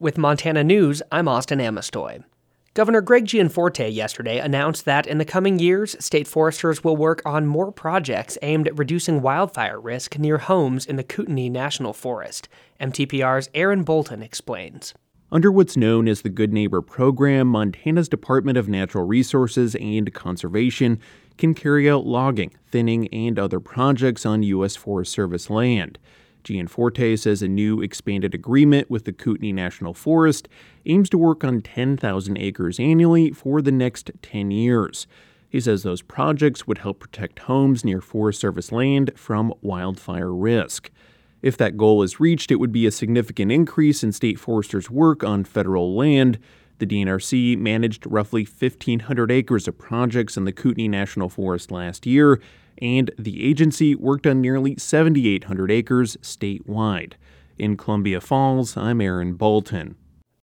With Montana News, I'm Austin Amestoy. Governor Greg Gianforte yesterday announced that in the coming years, state foresters will work on more projects aimed at reducing wildfire risk near homes in the Kootenai National Forest. MTPR's Aaron Bolton explains. Under what's known as the Good Neighbor Program, Montana's Department of Natural Resources and Conservation can carry out logging, thinning, and other projects on U.S. Forest Service land. Gianforte says a new expanded agreement with the Kootenai National Forest aims to work on 10,000 acres annually for the next 10 years. He says those projects would help protect homes near Forest Service land from wildfire risk. If that goal is reached, it would be a significant increase in state foresters' work on federal land. The DNRC managed roughly 1,500 acres of projects in the Kootenai National Forest last year, and the agency worked on nearly 7,800 acres statewide. In Columbia Falls, I'm Aaron Bolton.